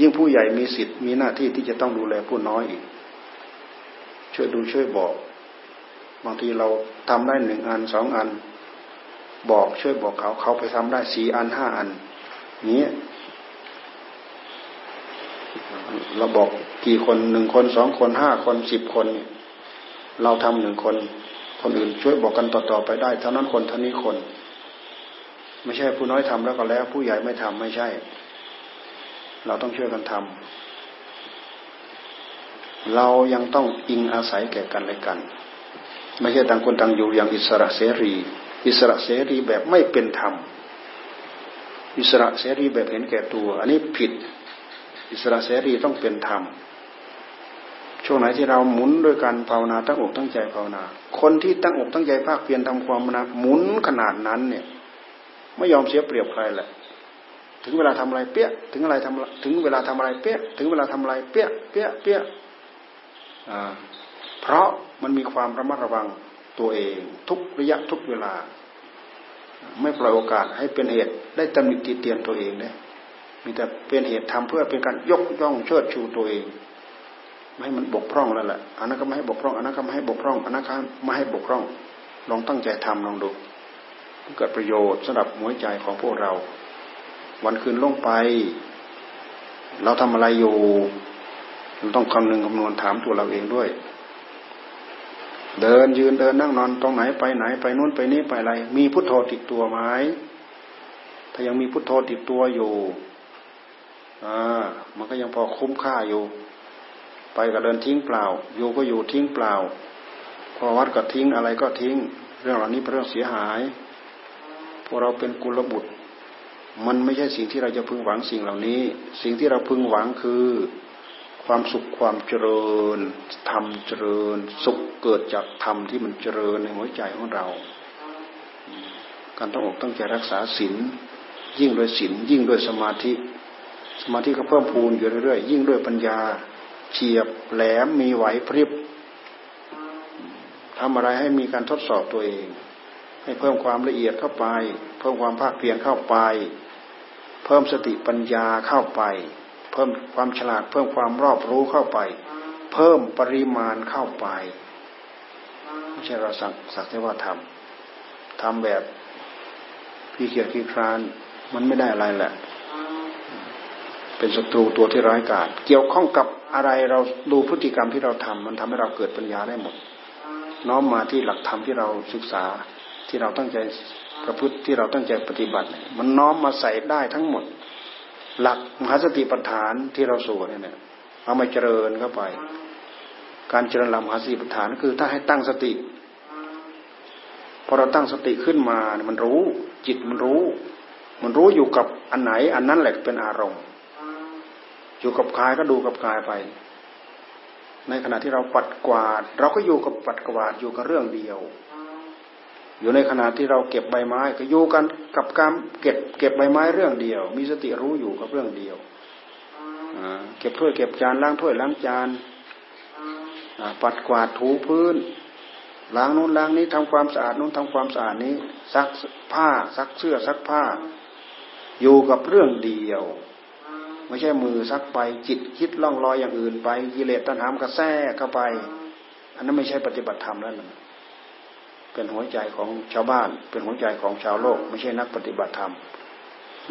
ยิ่งผู้ใหญ่มีสิทธิ์มีหน้าที่ที่จะต้องดูแลผู้น้อยอีก ช่วยดูช่วยบอก บางทีเราทำได้หนึ่งอันสองอัน บอกช่วยบอกเขาเขาไปทำได้สี่อันห้าอันนี้เราบอกกี่คนหนึ่งคนสองคนห้าคนสิบคนเนี่ยเราทำหนึ่งคน คนอื่นช่วยบอกกันต่อๆไปได้เท่านั้นคนเท่านี้คน ไม่ใช่ผู้น้อยทำแล้วก็แล้ว ผู้ใหญ่ไม่ทำไม่ใช่ เราต้องช่วยกันทำเรายังต้องอิงอาศัยแก่กันและกัน ไม่ใช่ต่างคนต่างอยู่อย่างอิสระเสรี อิสระเสรีแบบไม่เป็นธรรมอิสระเสรีแบบเห็นแก่ตัว อันนี้ผิด อิสระเสรีต้องเป็นธรรม ช่วงไหนที่เราหมุนด้วยการภาวนาตั้งอกตั้งใจภาวนา คนที่ตั้งอกตั้งใจภาคเพียรทำความนะหมุนขนาดนั้นเนี่ย ไม่ยอมเสียเปรียบใครแหละ ถึงเวลาทำอะไรเปี้ยถึงอะไรทำถึงเวลาทำอะไรเปี้ยถึงเวลาทำอะไรเปี้ยเปี้ยเปี้ยอ่าเพราะมันมีความระมัดระวังตัวเอง ทุกระยะทุกเวลา ไม่ปล่อยโอกาสให้เป็นเหตุได้ตำหนิติเตียนตัวเองเนี่ยมีแต่เป็นเหตุทำเพื่อเป็นการยกย่องเชิดชูตัวเอง ไม่ให้มันบกพร่องแล้วแหละอันนั้นก็ไม่ให้บกพร่องอันนั้นก็ไม่ให้บกพร่องอันนั้นก็ไม่ให้บกพร่องลองตั้งใจทำลองดูเกิดประโยชน์สำหรับหัวใจของพวกเรา วันคืนล่วงไป เราทำอะไรอยู่เราต้องคำนึงคำนวณถามตัวเราเองด้วย เดินยืนเดินนั่งนอนตรงไหนไปไหนไปนู้นไปนี้ไปอะไร มีพุทโธติดตัวไหมถ้ายังมีพุทโธติดตัวอยู่อ่ามันก็ยังพอคุ้มค่าอยู่ ไปก็เดินทิ้งเปล่า อยู่ก็อยู่ทิ้งเปล่า พอวัดก็ทิ้งอะไรก็ทิ้ง เรื่องเหล่านี้เป็นเรื่องเสียหายพวกเราเป็นกุลบุตร มันไม่ใช่สิ่งที่เราจะพึงหวังสิ่งเหล่านี้ สิ่งที่เราพึงหวังคือ ความสุขความเจริญธรรมเจริญ สุขเกิดจากธรรมที่มันเจริญในหัวใจของเรา การต้องอกต้องใจรักษาศีลยิ่งด้วยศีลยิ่งด้วยสมาธิ สมาธิก็เพิ่มพูนอยู่เรื่อยๆยิ่งด้วยปัญญา เฉียบแหลมมีไหวพริบทำอะไรให้มีการทดสอบตัวเอง ให้เพิ่มความละเอียดเข้าไป เพิ่มความภาคเพียรเข้าไป เพิ่มสติปัญญาเข้าไป เพิ่มความฉลาด เพิ่มความรอบรู้เข้าไป เพิ่มปริมาณเข้าไปไม่ใช่เราสักสักแต่ว่าทำทำแบบพี่เกียรติครานมันไม่ได้อะไรแหละ เป็นศัตรูตัวที่ร้ายกาจเกี่ยวข้องกับ อะไรเราดูพฤติกรรมที่เราทำมันทำให้เราเกิดปัญญาได้หมด น้อมมาที่หลักธรรมที่เราศึกษาที่เราตั้งใจประพฤติที่เราตั้งใจปฏิบัติ มันน้อมมาใส่ได้ทั้งหมด หลักมหาสติปัฏฐานที่เราสวดเนี่ยเอามาเจริญเข้าไป การเจริญหลักมหาสติปัฏฐานคือ ถ้าให้ตั้งสติพอเราตั้งสติขึ้นมา มันรู้ จิตมันรู้ มันรู้อยู่กับอันไหน อันนั้นแหละเป็นอารมณ์ อยู่กับกายก็ดูกับกายไป ในขณะที่เราปัดกวาด เราก็อยู่กับปัดกวาดอยู่กับเรื่องเดียว อยู่ในขณะที่เราเก็บใบไม้ ก็อยู่กันกับการเก็บเก็บใบไม้เรื่องเดียว มีสติรู้อยู่กับเรื่องเดียวเก็บถ้วยเก็บจานล้างถ้วยล้างจานปัดกวาดถูพื้นล้างนู้นล้างนี้ทำความสะอาดนู้นทำความสะอาดนี้ ซักผ้าซักเสื้อซักผ้า อยู่กับเรื่องเดียว ไม่ใช่มือซักไป จิตคิดล่องลอยอย่างอื่นไปกิเลสตัณหามกระแทกเข้าไป อันนั้นไม่ใช่ปฏิบัติธรรมแล้วนะเป็นหัวใจของชาวบ้าน เป็นหัวใจของชาวโลก ไม่ใช่นักปฏิบัติธรรม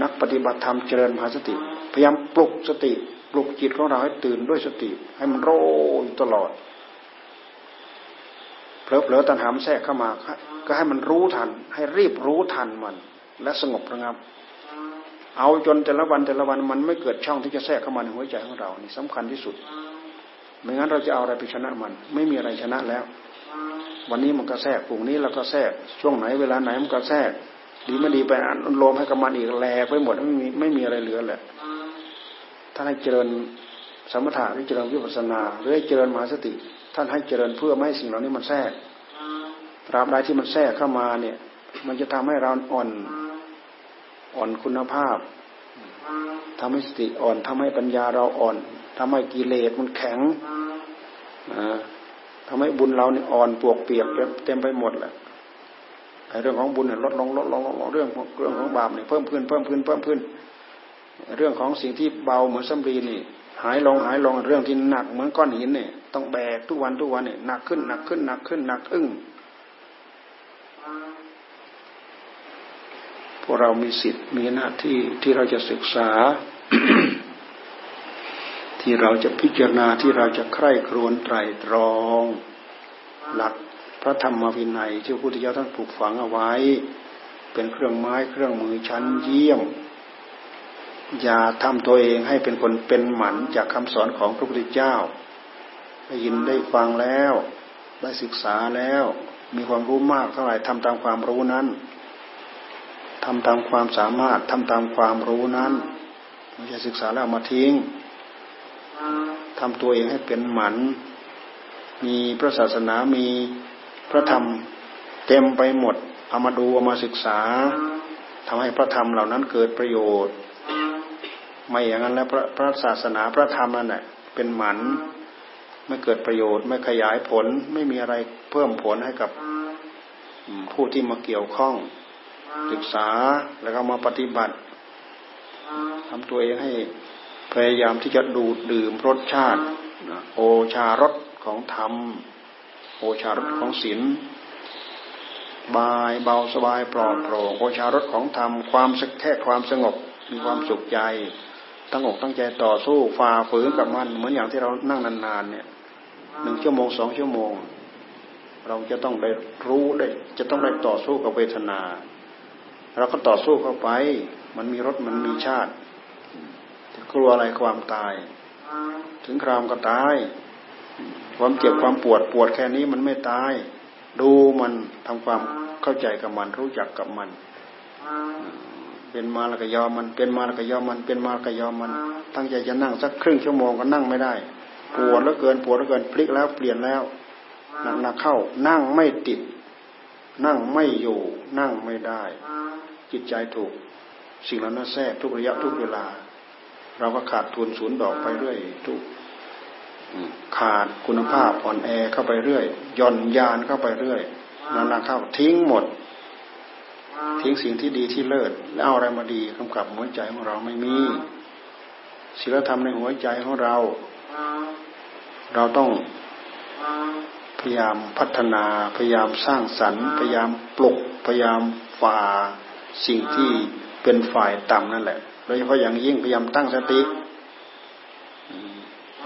นักปฏิบัติธรรมเจริญมหาสติ พยายามปลุกสติ ปลุกจิตของเราให้ตื่นด้วยสติ ให้มันโรยตลอดเผลอๆตัณหามแทรกเข้ามา ก็ให้มันรู้ทัน ให้รีบรู้ทันมัน และสงบระงับ เอาจนแต่ละวันแต่ละวันมันไม่เกิดช่องที่จะแทรกเข้ามาในหัวใจของเรานี่สำคัญที่สุด ไม่งั้นเราจะเอาอะไรไปชนะมัน ไม่มีอะไรชนะแล้ว วันนี้มันก็แทรกปุ่งนี้เราก็แทรกช่วงไหนเวลาไหนมันก็แทรกดีไม่ดีไปอันลมให้กับมันอีกแหลกไปหมดไม่มีไม่มีอะไรเหลือแหละท่านให้เจริญสมถะหรือเจริญวิปัสนาหรือให้เจริญมหาสติ ท่านให้เจริญเพื่อไม่ให้สิ่งเหล่านี้มันแทรกตราบใดที่มันแทรกเข้ามาเนี่ย มันจะทำให้เราอ่อน อ่อนคุณภาพทำให้สติอ่อนทำให้ปัญญาเราอ่อนทำให้กิเลสมันแข็งทำให้บุญเราเนี่ยอ่อนปวกเปียกเต็มไปหมดแหละเรื่องของบุญลดลงลดลงลดลงเรื่องเรื่องของบาปเนี่ยเพิ่มขึ้นเพิ่มขึ้นเพิ่มขึ้น เรื่องของสิ่งที่เบาเหมือนสำลีนี่ หายลงหายลงเรื่องที่หนักเหมือนก้อนหินเนี่ยต้องแบกทุกวันทุกวันเนี่ยหนักขึ้นหนักขึ้นหนักขึ้นหนักอึ้งพ วกเรามีสิทธิ์มีหน้าที่ที่เราจะศึกษา ที่เราจะพิจารณาที่เราจะใคร่ครวญไตรตรอง หลักพระธรรมวินัย ที่พระพุทธเจ้าท่านปลูกฝังเอาไว้ เป็นเครื่องไม้เครื่องมือชั้นเยี่ยม อย่าทำตัวเองให้เป็นคนเป็นหมันจากคำสอนของพระพุทธเจ้าได้ยินได้ฟังแล้ว ได้ศึกษาแล้ว มีความรู้มากเท่าไหร่ทำตามความรู้นั้น ทำตามความสามารถทำตามความรู้นั้นไม่ใช่ศึกษาแล้วมาทิ้งทำตัวเองให้เป็นหมัน มีพระศาสนามีพระธรรมเต็มไปหมดเอามาดูเอามาศึกษาทำให้พระธรรมเหล่านั้นเกิดประโยชน์ ไม่อย่างนั้นแล้วพระพระศาสนาพระธรรมนั่นแหละเป็นหมันไม่เกิดประโยชน์ ไม่ขยายผล ไม่มีอะไรเพิ่มผลให้กับผู้ที่มาเกี่ยวข้อง ศึกษาแล้วก็มาปฏิบัติทำตัวเองให้พยายามที่จะดูดดื่มรสชาติ โอชารสของธรรม โอชารสของศีลบายเบาสบายปลอดโปร่งโอชารสของธรรมความสักแค่ความสงบมีความสุขใจตั้งอกตั้งใจต่อสู้ฝ่าฝืนกับมัน เหมือนอย่างที่เรานั่งนานๆเนี่ยหนึ่งชั่วโมงสองชั่วโมง เราจะต้องได้รู้ได้จะต้องได้ต่อสู้กับเวทนา เราก็ต่อสู้เข้าไป มันมีรถมันมีชาติกลัวอะไรความตาย ถึงครามก็ตาย ความเจ็บความปวดปวดแค่นี้มันไม่ตาย ดูมันทำความเข้าใจกับมันรู้จักกับมัน เป็นมาแล้วก็ยอมมัน เป็นมาแล้วก็ยอมมัน เป็นมาแล้วก็ยอมมัน ตั้งใจจะนั่งสักครึ่งชั่วโมงก็นั่งไม่ได้ ปวดแล้วเกินปวดแล้วเกินพลิกแล้วเปลี่ยนแล้วหนักๆเข้า นั่งไม่ติด นั่งไม่อยู่ นั่งไม่ได้ จิตใจถูก สิ่งเหล่านั้นแทรกทุกระยะทุกเวลา เราก็ขาดทุนศูนย์ดอกไปเรื่อยทุกขาดคุณภาพอ่อนแอเข้าไปเรื่อยย่อนยานเข้าไปเรื่อยนานาเข้าทิ้งหมด ทิ้งสิ่งที่ดีที่เลิศแล้วเอาอะไรมาดีกำกับหัวใจของเราไม่มีศีลธรรมในหัวใจของเรา เราต้องพยายามพัฒนา พยายามสร้างสรรค์ พยายามปลุก พยายามฝ่า สิ่งที่เป็นฝ่ายต่ำนั่นแหละโดยเฉพาะอย่างยิ่งพยายามตั้งสติ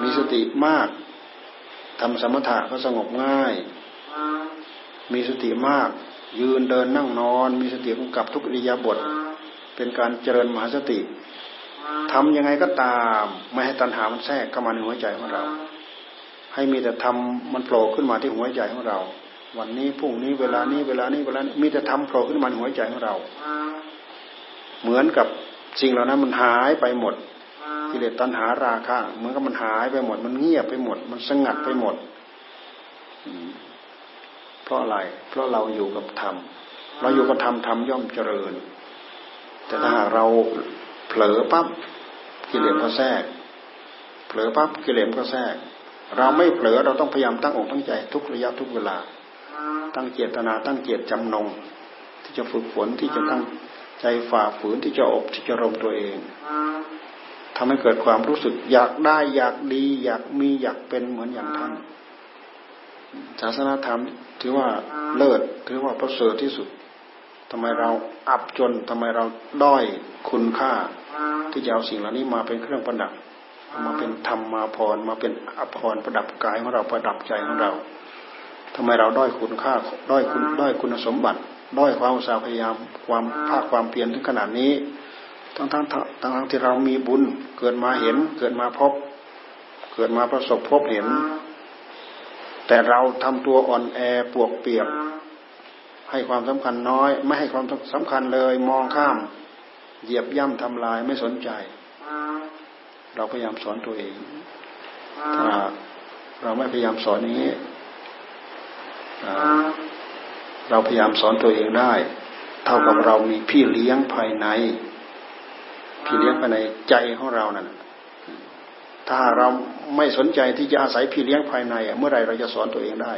มีสติมากทำสมถะก็สงบง่าย มีสติมาก ยืนเดินนั่งนอน มีสติกำกับทุกอิริยาบถเป็นการเจริญมหาสติทำยังไงก็ตาม ไม่ให้ตัณหามันแทรกเข้ามาในหัวใจของเรา ให้มีแต่ทำมันโผล่ขึ้นมาที่หัวใจของเรา วันนี้พรุ่งนี้เวลานี้เวลานี้เวลานี้มีแต่ทำโผล่ขึ้นมาในหัวใจของเรา เหมือนกับสิ่งเหล่านั้นมันหายไปหมดกิเลสตัณหาราคะเหมือนกับมันหายไปหมด มันเงียบไปหมด มันสงัดไปหมด เพราะอะไร เพราะเราอยู่กับธรรมเราอยู่กับธรรมธรรมย่อมเจริญ แต่ถ้าหากเราเผลอปั๊บกิเลสก็แทรก เผลอปั๊บกิเลสก็แทรก เราไม่เผลอเราต้องพยายามตั้งอกตั้งใจทุกระยะทุกเวลา ตั้งเจตนา ตั้งเจตจำนง ที่จะฝึกฝนที่จะตั้งใจฝ่าฝืนที่จะอบที่จะรมตัวเองทำให้เกิดความรู้สึกอยากได้อยากดี อยากมีอยากเป็นเหมือนอย่างท่านศาสนาธรรมถือว่าเลิศถือว่าประเสริฐที่สุดทำไมเราอับจนทำไมเราด้อยคุณค่า ที่จะเอาสิ่งเหล่านี้มาเป็นเครื่องประดับมาเป็นธรรมมาพรมาเป็นอภรประดับกายของเราประดับใจของเรา ทำไมเราด้อยคุณค่าด้อยคุณด้อยคุณสมบัติด้อยความอุตสาห์พยายามความภาคความเพียรถึงขนาดนี้ ทั้งทั้งทั้งทั้งที่เรามีบุญเกิดมาเห็นเกิดมาพบ เกิดมาประสบพบเห็น แต่เราทำตัวอ่อนแอปวกเปียก ให้ความสำคัญน้อย ไม่ให้ความสำคัญเลยมองข้าม เหยียบย่ำทำลายไม่สนใจ เราพยายามสอนตัวเองถ้าเราไม่พยายามสอนอย่างนี้ เราพยายามสอนตัวเองได้ เท่ากับเรามีพี่เลี้ยงภายใน พี่เลี้ยงภายในใจของเรานั่นถ้าเราไม่สนใจที่จะอาศัยพี่เลี้ยงภายใน เมื่อไรเราจะสอนตัวเองได้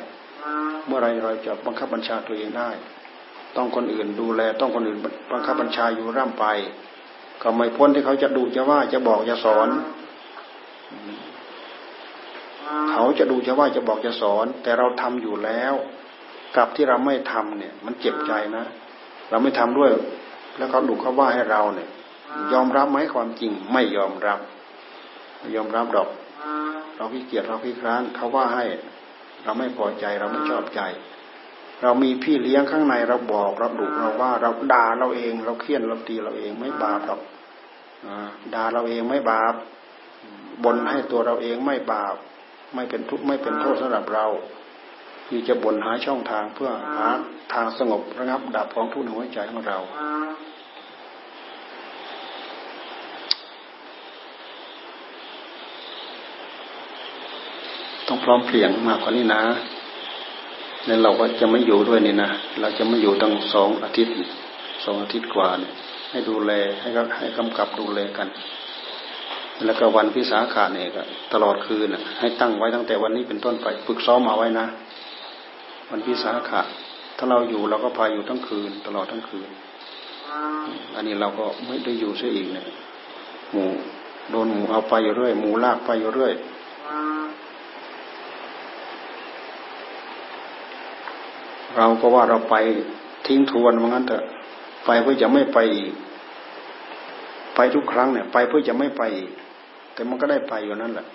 เมื่อไรเราจะบังคับบัญชาตัวเองได้ตต้องคนอื่นดูแล ต้องคนอื่นบังคับบัญชาอยู่ร่ำไป ก็ไม่พ้นที่เขาจะดูจะว่าจะบอกจะสอน เขาจะดูจะว่าจะบอกจะสอน แต่เราทำอยู่แล้ว กับที่เราไม่ทำเนี่ย มันเจ็บใจนะ เราไม่ทำด้วย แล้วเขาดูเขาว่าให้เราเนี่ย ยอมรับไหมความจริงไม่ยอมรับไม่ยอมรับดอก เราขี้เกียจเราขี้คร้านเขาว่าให้ เราไม่พอใจเราไม่ชอบใจ เรามีพี่เลี้ยงข้างในเราบอกเราดุเราว่าเราด่าเราเอง เราเคี่ยนเราตีเราเองไม่บาปหรอกด่าเราเองไม่บาปบนให้ตัวเราเองไม่บาป ไม่เป็นทุกข์ไม่เป็นโทษสำหรับเราที่จะบนหาช่องทางเพื่อหาทางสงบระงับดับของทุกข์ในหัวใจของเราต้องพร้อมเพรียงมากกว่านี้นะแล้วเราก็จะไม่อยู่ด้วยนี่นะ เราจะไม่อยู่ตั้งสองอาทิตย์สองอาทิตย์กว่าเนี่ยให้ดูแลให้ให้กำกับดูแลกัน แล้วก็วันพิสาขาเนี่ยก็ตลอดคืนให้ตั้งไว้ตั้งแต่วันนี้เป็นต้นไปฝึกซ้อมมาไว้นะ วันพิสาขะถ้าเราอยู่เราก็พาอยู่ทั้งคืน ตลอดทั้งคืน อันนี้เราก็ไม่ได้อยู่เสียอีกเนี่ยหมูโดนหมูเอาไปอยู่เรื่อยหมูลากไปอยู่เรื่อยเราก็ว่าเราไปทิ้งทวนว่างั้นเถอะไปเพื่อจะไม่ไปอีกไปทุกครั้งเนี่ย ไปเพื่อจะไม่ไปอีก แต่มันก็ได้ไปอยู่นั่นแหละ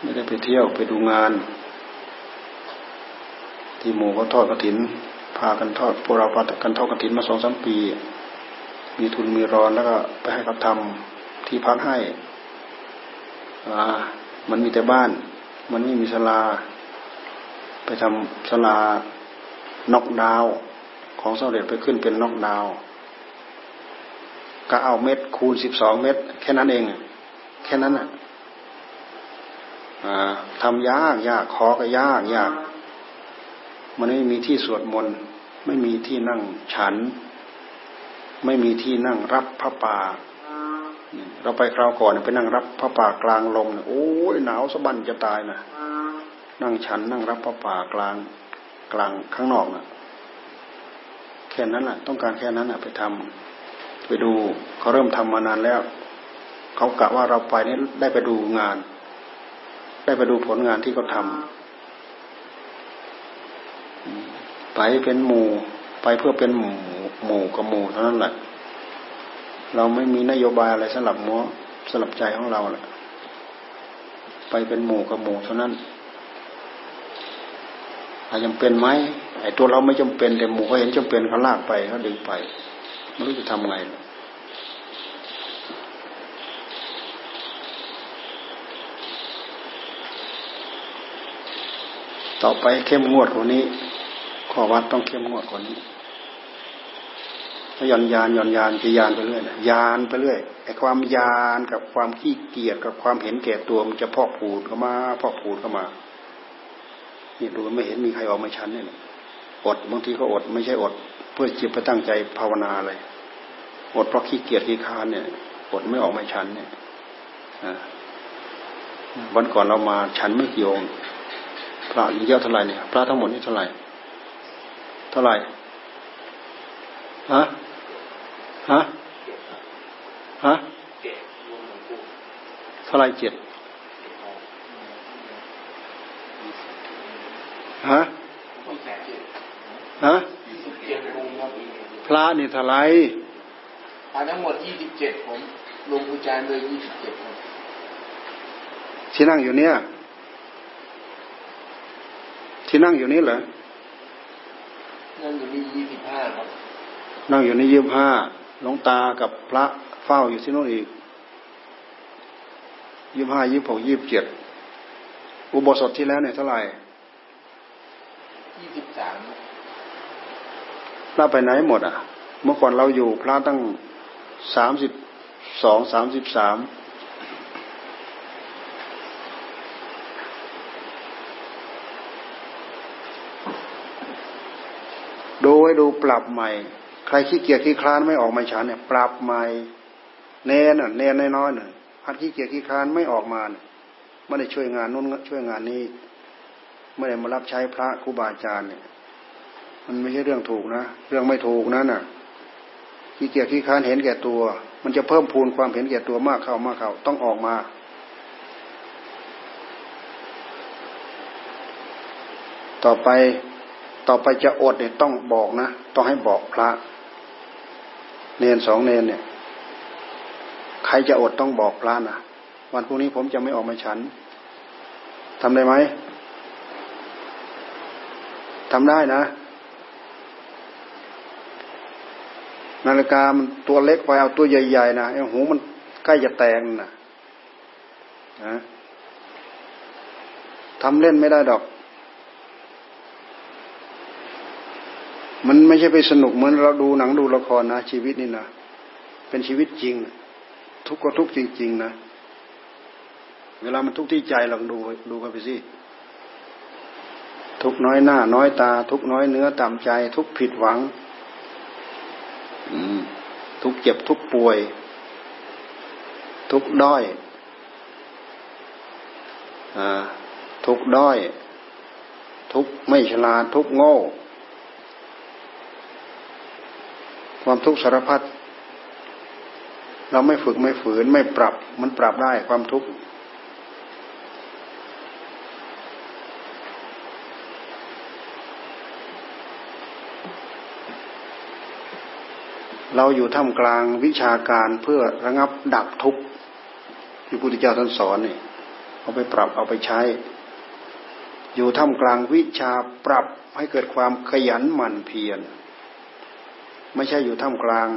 ไม่ได้ไปเที่ยวไปดูงาน ที่หมู่เขาทอดกระถิน พากันทอดพวกเราพากันทอดกระถินมาสองสามปี มีทุนมีรอนแล้วก็ไปให้เขาทำที่พักให้อ่ามันมีแต่บ้าน มันไม่มีสลา ไปทำสลานอกดาว ของสำเร็จไปขึ้นเป็นนอกดาว ก็เอาเม็ดคูณสิบสองเม็ดแค่นั้นเอง แค่นั้นอะทำยากยากขอก็ยากยาก มันไม่มีที่สวดมนต์ไม่มีที่นั่งฉัน ไม่มีที่นั่งรับพระป่าเราไปคราวก่อนไปนั่งรับพระป่ากลางลมโอ้ยหนาวสะบันจะตายนะนั่งฉันนั่งรับพระป่ากลางกลางข้างนอกนะแค่นั้นแหละต้องการแค่นั้นแหะไปทำ ไปดูเขาเริ่มทำมานานแล้วเขากะว่าเราไปนี่ได้ไปดูงาน ได้ไปดูผลงานที่เขาทาไปเป็นหมู่ไปเพื่อเป็นหมู่หมู่กับหมู่เท่านั้นแหละ เราไม่มีนโยบายอะไรสำหรับมัวสำหรับใจของเราแหละไปเป็นหมู่กับหมู่เท่านั้นอาจจำเป็นไหมไอ้ตัวเราไม่จำเป็นแต่หมู่เขาเห็นจำเป็นเขาลากไปเขาดึงไป ไม่รู้จะทำไงต่อไปเข้มงวดกว่านี้ข้อวัดต้องเข้มงวดกว่านี้ถ้าย่อนยานย่อนยานจะยานไปเรื่อยนะยานไปเรื่อยไอ้ความยานกับความขี้เกียจกับความเห็นแก่ตัวมันจะพอกผูดเข้ามาพอกผูดเข้ามานี่ดูไม่เห็นมีใครออกมาชั้นเนี่ยอดบางทีก็อด ไม่ใช่อด เพื่อจิตไปตั้งใจภาวนาเลยอดเพราะขี้เกียจขี้คานเนี่ยอดไม่ออกไมาชั้นเนี่ยวันก่อนเรามาชันไม่กี่องค์พระเยอะเท่าไหร่เนี่ย พระทั้งหมดนี่เท่าไหร่เท่าไหร่ฮะฮะฮะเท่าไรเจ็ดฮะฮะพ ระนี่เท่าไรพระทั้งหมดยี่สิบเจ็ดผมลงกุญแจเลยยี่สิบเจ็ดคนที่นั่งอยู่เนี่ย ที่นั่งอยู่นี่เหรอนั่งอยู่นี่ยี่สิบห้าครับนั่งอยู่ในยี่ห้าหลวงตากับพระเฝ้าอยู่ที่โน่นอีกยี่ห้ายี่หกยี่เจ็ดอุโบสถที่แล้วเนี่ยเท่าไหร่ยี่สิบสามพระไปไหนหมดอะ เมื่อก่อนเราอยู่พระตั้งสามสิบสองสามสิบสามดูไว้ดูปรับใหม่ ใครขี้เกียจขี้คลานไม่ออกมาฉันเนี่ย ปรับใหม่เน้นอะเน้นน้อยๆหน่อยพัดขี้เกียจขี้คลานไม่ออกมาไม่ได้ช่วยงานนู้นช่วยงานนี้ไม่ได้มารับใช้พระครูบาอาจารย์เนี่ย มันไม่ใช่เรื่องถูกนะ เรื่องไม่ถูกนั่นน่ะ ขี้เกียจขี้ค้านเห็นแก่ตัว มันจะเพิ่มพูนความเห็นแก่ตัวมากเข้ามากเข้าต้องออกมา ต่อไปต่อไปจะอดเนี่ยต้องบอกนะ ต้องให้บอกพระ เนนสองเนนเนี่ย ใครจะอดต้องบอกพระนะวันพรุ่งนี้ผมจะไม่ออกมาฉันทำได้ไหมทำได้นะ นาฬิกามันตัวเล็กไปเอาตัวใหญ่ๆนะไอ้หูมันใกล้จะแตกนะนะทำเล่นไม่ได้ดอก มันไม่ใช่ไปสนุกเหมือนเราดูหนังดูละครนะชีวิตนี่นะเป็นชีวิตจริง ทุกข์ก็ทุกข์จริง ๆ นะเวลามันทุกข์ที่ใจลองดูดูกันไปสิทุกน้อยหน้า น้อยตา ทุกน้อยเนื้อต่ำใจ ทุกผิดหวัง เจ็บทุกป่วย ทุกด้อยอทุกด้อย ทุกไม่ฉลาดทุกโง่ ความทุกข์สารพัดเราไม่ฝึกไม่ฝืนไม่ปรับ มันปรับได้ความทุกข์ เราอยู่ท่ามกลางวิชาการเพื่อระงับดับทุกข์ที่พุทธเจ้าท่านสอนนี่เอาไปปรับเอาไปใช้ อยู่ท่ามกลางวิชาปรับให้เกิดความขยันหมั่นเพียรไม่ใช่อยู่ท่ามกลาง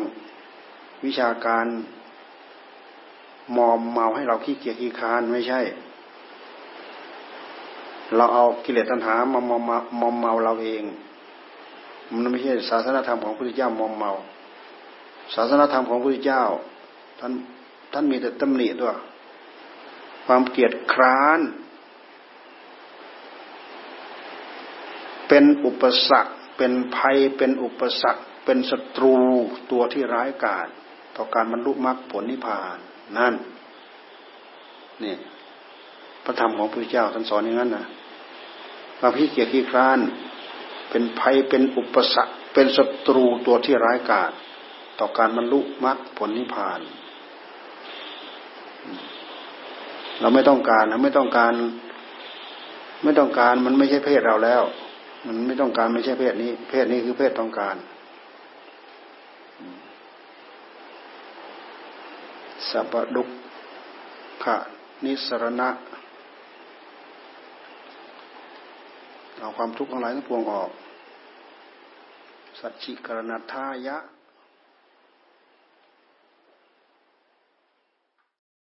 วิชาการมอมเมาให้เราขี้เกียจขี้คานไม่ใช่ เราเอากิเลสตัณหามามอมเมาเราเอง มันไม่ใช่ศาสนธรรมของพระพุทธเจ้ามอมเมา ศาสนธรรมของพระพุทธเจ้า ท่านท่านมีแต่ตำหนิด้วยความเกียจคร้าน เป็นอุปสรรค เป็นภัยเป็นอุปสรรค เป็นศัตรูตัวที่ร้ายกาจต่อการบรรลุมรรคผลนิพพานนั่นนี่พระธรรมของพระพุทธเจ้าท่านสอนอย่างนั้นนะความขี้เกียจขี้คร้าน เป็นภัยเป็นอุปสรรค เป็นศัตรูตัวที่ร้ายกาจ ต่อการบรรลุมรรคผลนิพพาน เราไม่ต้องการเราไม่ต้องการ ไม่ต้องการมันไม่ใช่เพศเราแล้ว มันไม่ต้องการไม่ใช่เพศนี้ เพศนี้คือเพศต้องการ สัพดุกขะนิสรณะเอาความทุกข์ทั้งหลายทั้งปวงออก สัจฉิกรณทายะ